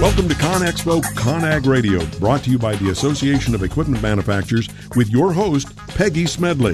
Welcome to ConExpo ConAg Radio, brought to you by the Association of Equipment Manufacturers with your host, Peggy Smedley.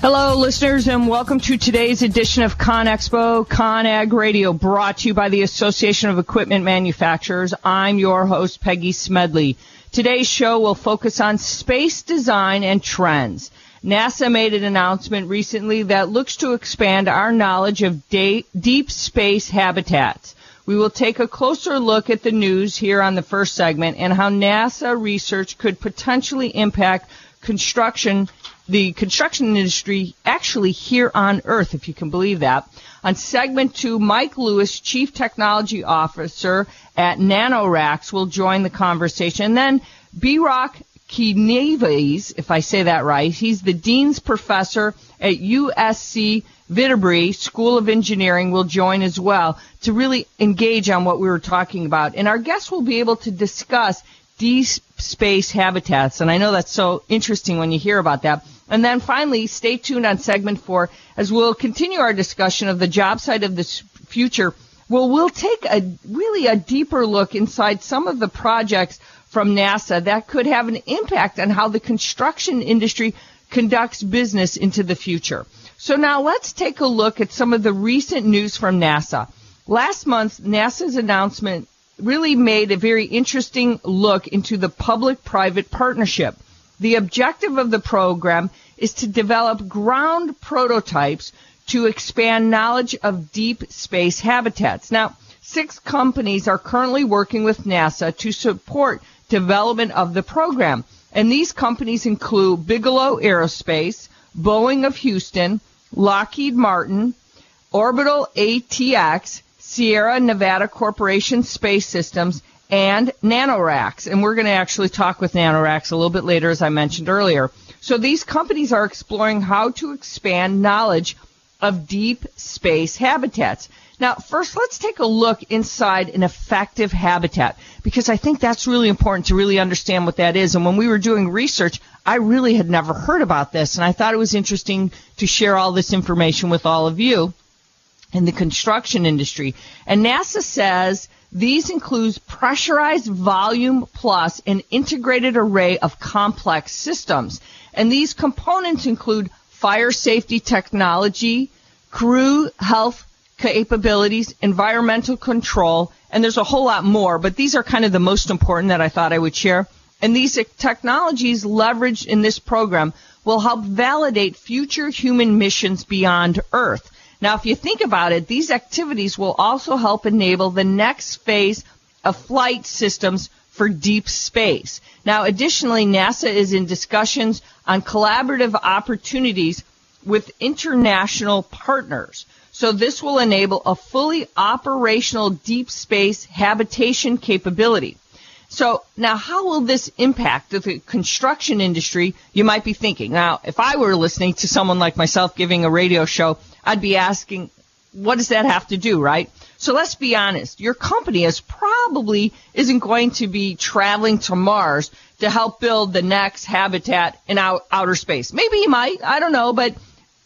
Hello, listeners, and welcome to today's edition of ConExpo ConAg Radio, brought to you by the Association of Equipment Manufacturers. I'm your host, Peggy Smedley. Today's show will focus on space design and trends. NASA made an announcement recently that looks to expand our knowledge of day, deep space habitats. We will take a closer look at the news here on the first segment and how NASA research could potentially impact construction, the construction industry actually here on Earth, if you can believe that. On segment two, Mike Lewis, Chief Technology Officer at NanoRacks, will join the conversation. And then Behrokh Khoshnevis, if I say that right. He's the Dean's Professor at USC Viterbi School of Engineering will join as well to really engage on what we were talking about. And our guests will be able to discuss deep space habitats. And I know that's so interesting when you hear about that. And then finally, stay tuned on segment four as we'll continue our discussion of the job site of the future. Well, we'll take a really a deeper look inside some of the projects from NASA that could have an impact on how the construction industry conducts business into the future. So now let's take a look at some of the recent news from NASA. Last month, NASA's announcement really made a very interesting look into the public-private partnership. The objective of the program is to develop ground prototypes to expand knowledge of deep space habitats. Now, six companies are currently working with NASA to support development of the program. And these companies include Bigelow Aerospace, Boeing of Houston, Lockheed Martin, Orbital ATK, Sierra Nevada Corporation Space Systems, and NanoRacks. And we're going to actually talk with NanoRacks a little bit later, as I mentioned earlier. So these companies are exploring how to expand knowledge of deep space habitats. Now, first, let's take a look inside an effective habitat because I think that's really important to really understand what that is. And when we were doing research, I really had never heard about this, and I thought it was interesting to share all this information with all of you in the construction industry. And NASA says these include pressurized volume plus an integrated array of complex systems. And these components include fire safety technology, crew health capabilities, environmental control, and there's a whole lot more, but these are kind of the most important that I thought I would share. And these technologies leveraged in this program will help validate future human missions beyond Earth. Now, if you think about it, these activities will also help enable the next phase of flight systems for deep space. Now, additionally, NASA is in discussions on collaborative opportunities with international partners. So this will enable a fully operational deep space habitation capability. So now how will this impact the construction industry? You might be thinking. Now, if I were listening to someone like myself giving a radio show, I'd be asking, what does that have to do, right? So let's be honest. Your company is probably isn't going to be traveling to Mars to help build the next habitat in out, outer space. Maybe you might. I don't know, but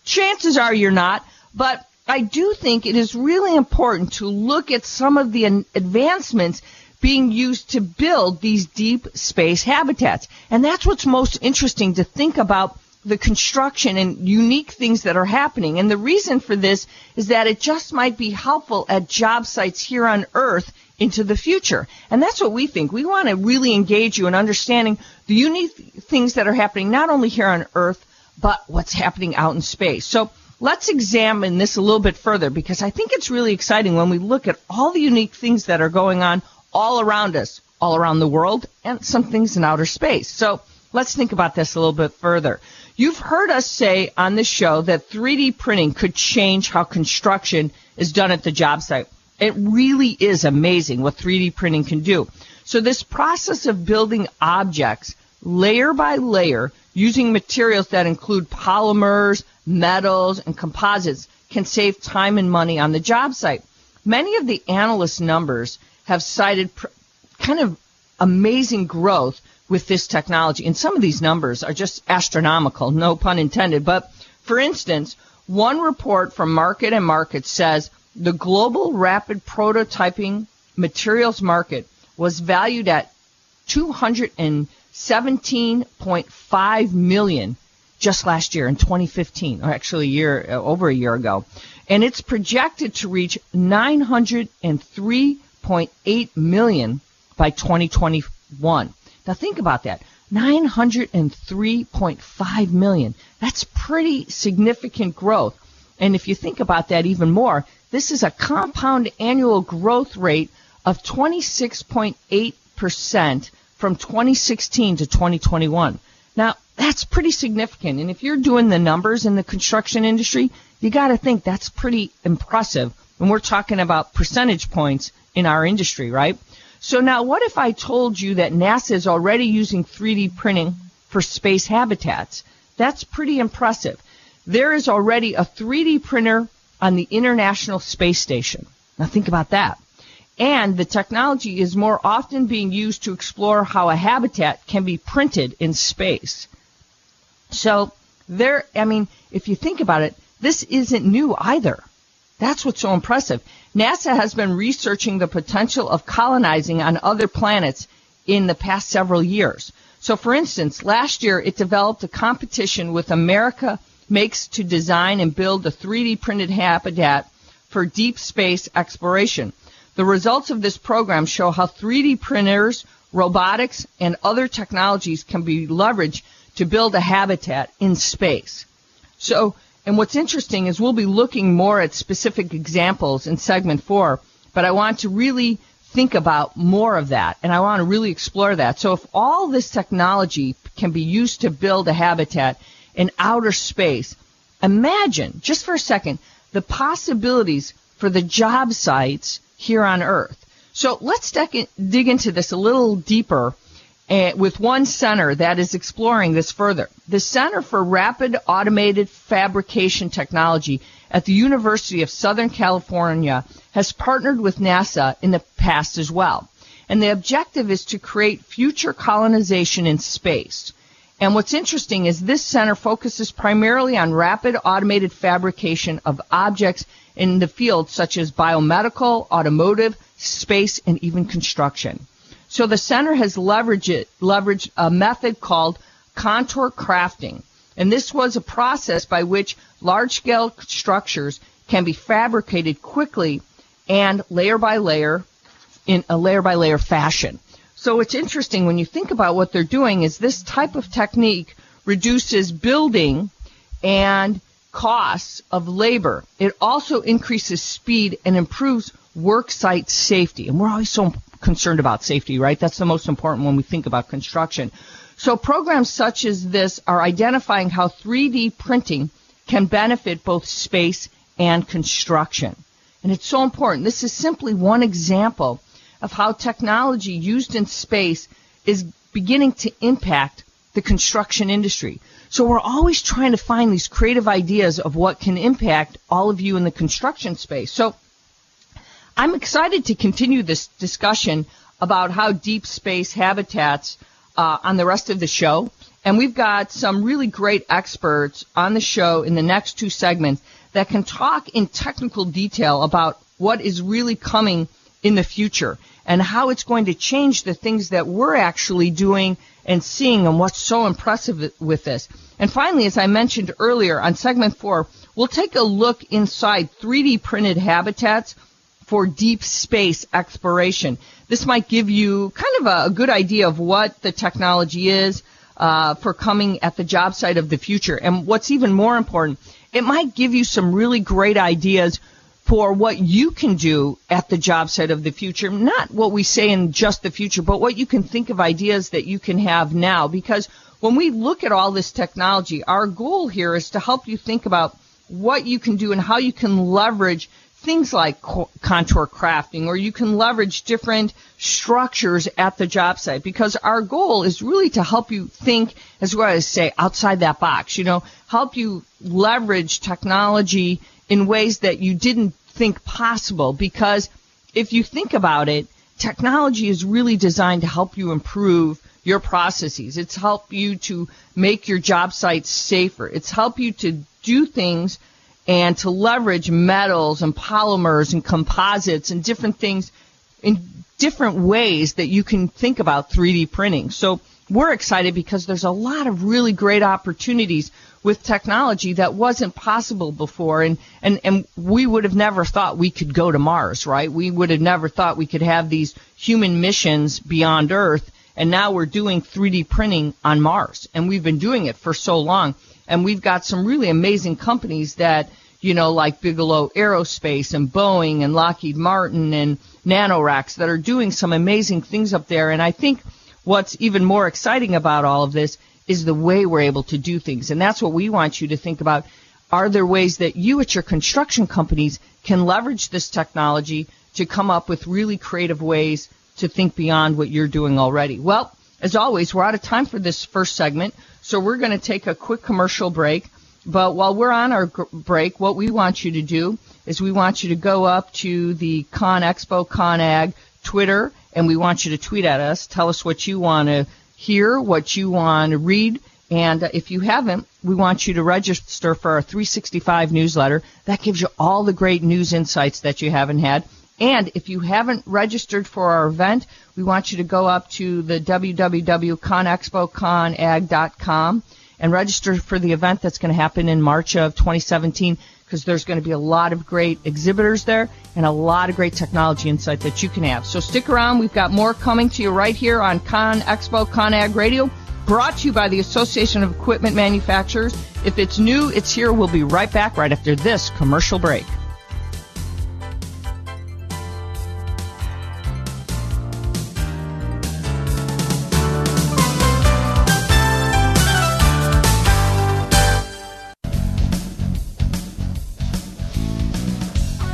chances are you're not. But I do think it is really important to look at some of the advancements being used to build these deep space habitats. And that's what's most interesting to think about the construction and unique things that are happening. And the reason for this is that it just might be helpful at job sites here on Earth into the future. And that's what we think. We want to really engage you in understanding the unique things that are happening not only here on Earth, but what's happening out in space. So let's examine this a little bit further because I think it's really exciting when we look at all the unique things that are going on all around us, all around the world, and some things in outer space. So let's think about this a little bit further. You've heard us say on this show that 3D printing could change how construction is done at the job site. It really is amazing what 3D printing can do. So this process of building objects layer by layer using materials that include polymers, metals, and composites can save time and money on the job site. Many of the analyst numbers have cited pr- kind of amazing growth with this technology. And some of these numbers are just astronomical, no pun intended. But for instance, one report from Market and Market says the global rapid prototyping materials market was valued at 217.5 million just last year in 2015, or actually a year uh, over a year ago, and it's projected to reach 903.8 million by 2021. Now think about that. 903.5 million. That's pretty significant growth. And if you think about that even more, this is a compound annual growth rate of 26.8% from 2016 to 2021. Now, that's pretty significant. And if you're doing the numbers in the construction industry, you got to think that's pretty impressive. And we're talking about percentage points in our industry, right? So now what if I told you that NASA is already using 3D printing for space habitats? That's pretty impressive. There is already a 3D printer on the International Space Station. Now think about that. And the technology is more often being used to explore how a habitat can be printed in space. So there, I mean, if you think about it, this isn't new either. That's what's so impressive. NASA has been researching the potential of colonizing on other planets in the past several years. So for instance, last year it developed a competition with America Makes to design and build a 3D printed habitat for deep space exploration. The results of this program show how 3D printers, robotics, and other technologies can be leveraged to build a habitat in space. So, and what's interesting is we'll be looking more at specific examples in segment four, but I want to really think about more of that and I want to really explore that. So if all this technology can be used to build a habitat in outer space, imagine just for a second the possibilities for the job sites here on Earth. So let's dig into this a little deeper uh, with one center that is exploring this further. The Center for Rapid Automated Fabrication Technology at the University of Southern California has partnered with NASA in the past as well. And the objective is to create future colonization in space. And what's interesting is this center focuses primarily on rapid automated fabrication of objects in the fields such as biomedical, automotive, space, and even construction. So the center has leveraged, it, leveraged a method called contour crafting. And this was a process by which large scale structures can be fabricated quickly and layer by layer in a layer by layer fashion. So it's interesting when you think about what they're doing is this type of technique reduces building and costs of labor. It also increases speed and improves work site safety. And we're always so concerned about safety, right? That's the most important when we think about construction. So programs such as this are identifying how 3D printing can benefit both space and construction. And it's so important. This is simply one example of how technology used in space is beginning to impact the construction industry. So we're always trying to find these creative ideas of what can impact all of you in the construction space. So I'm excited to continue this discussion about how deep space habitats uh, on the rest of the show. And we've got some really great experts on the show in the next two segments that can talk in technical detail about what is really coming in the future and how it's going to change the things that we're actually doing and seeing and what's so impressive with this. And finally, as I mentioned earlier on segment four, we'll take a look inside 3D printed habitats for deep space exploration. This might give you kind of a, a good idea of what the technology is uh, for coming at the job site of the future. And what's even more important, it might give you some really great ideas for what you can do at the job site of the future. Not what we say in just the future, but what you can think of ideas that you can have now. Because when we look at all this technology, our goal here is to help you think about what you can do and how you can leverage things like contour crafting or you can leverage different structures at the job site because our goal is really to help you think as well as say outside that box, you know, help you leverage technology in ways that you didn't think possible because if you think about it, technology is really designed to help you improve your processes. It's help you to make your job sites safer. It's help you to do things and to leverage metals and polymers and composites and different things in different ways that you can think about 3D printing. So we're excited because there's a lot of really great opportunities with technology that wasn't possible before and, and, and we would have never thought we could go to Mars, right? We would have never thought we could have these human missions beyond Earth and now we're doing 3D printing on Mars and we've been doing it for so long and we've got some really amazing companies that, you know, like Bigelow Aerospace and Boeing and Lockheed Martin and NanoRacks that are doing some amazing things up there. And I think what's even more exciting about all of this is the way we're able to do things. And that's what we want you to think about. Are there ways that you at your construction companies can leverage this technology to come up with really creative ways to think beyond what you're doing already? Well, as always, we're out of time for this first segment. So we're going to take a quick commercial break. But while we're on our break, what we want you to do is we want you to go up to the Con Expo ConAg Twitter and we want you to tweet at us. Tell us what you want to hear, what you want to read. And if you haven't, we want you to register for our 365 newsletter. That gives you all the great news insights that you haven't had. And if you haven't registered for our event, we want you to go up to the www.conexpoconag.com and register for the event that's going to happen in March of 2017 because there's going to be a lot of great exhibitors there and a lot of great technology insight that you can have. So stick around. We've got more coming to you right here on Con Expo ConAg Radio, brought to you by the Association of Equipment Manufacturers. If it's new, it's here. We'll be right back right after this commercial break.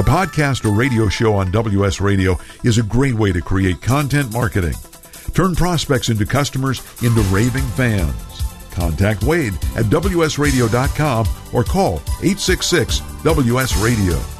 A podcast or radio show on WS Radio is a great way to create content marketing. Turn prospects into customers into raving fans. Contact Wade at WSRadio.com or call 866 WS Radio.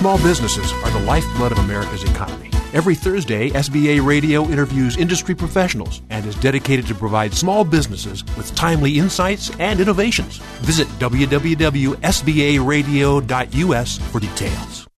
Small businesses are the lifeblood of America's economy. Every Thursday, SBA Radio interviews industry professionals and is dedicated to provide small businesses with timely insights and innovations. Visit www.sbaradio.us for details.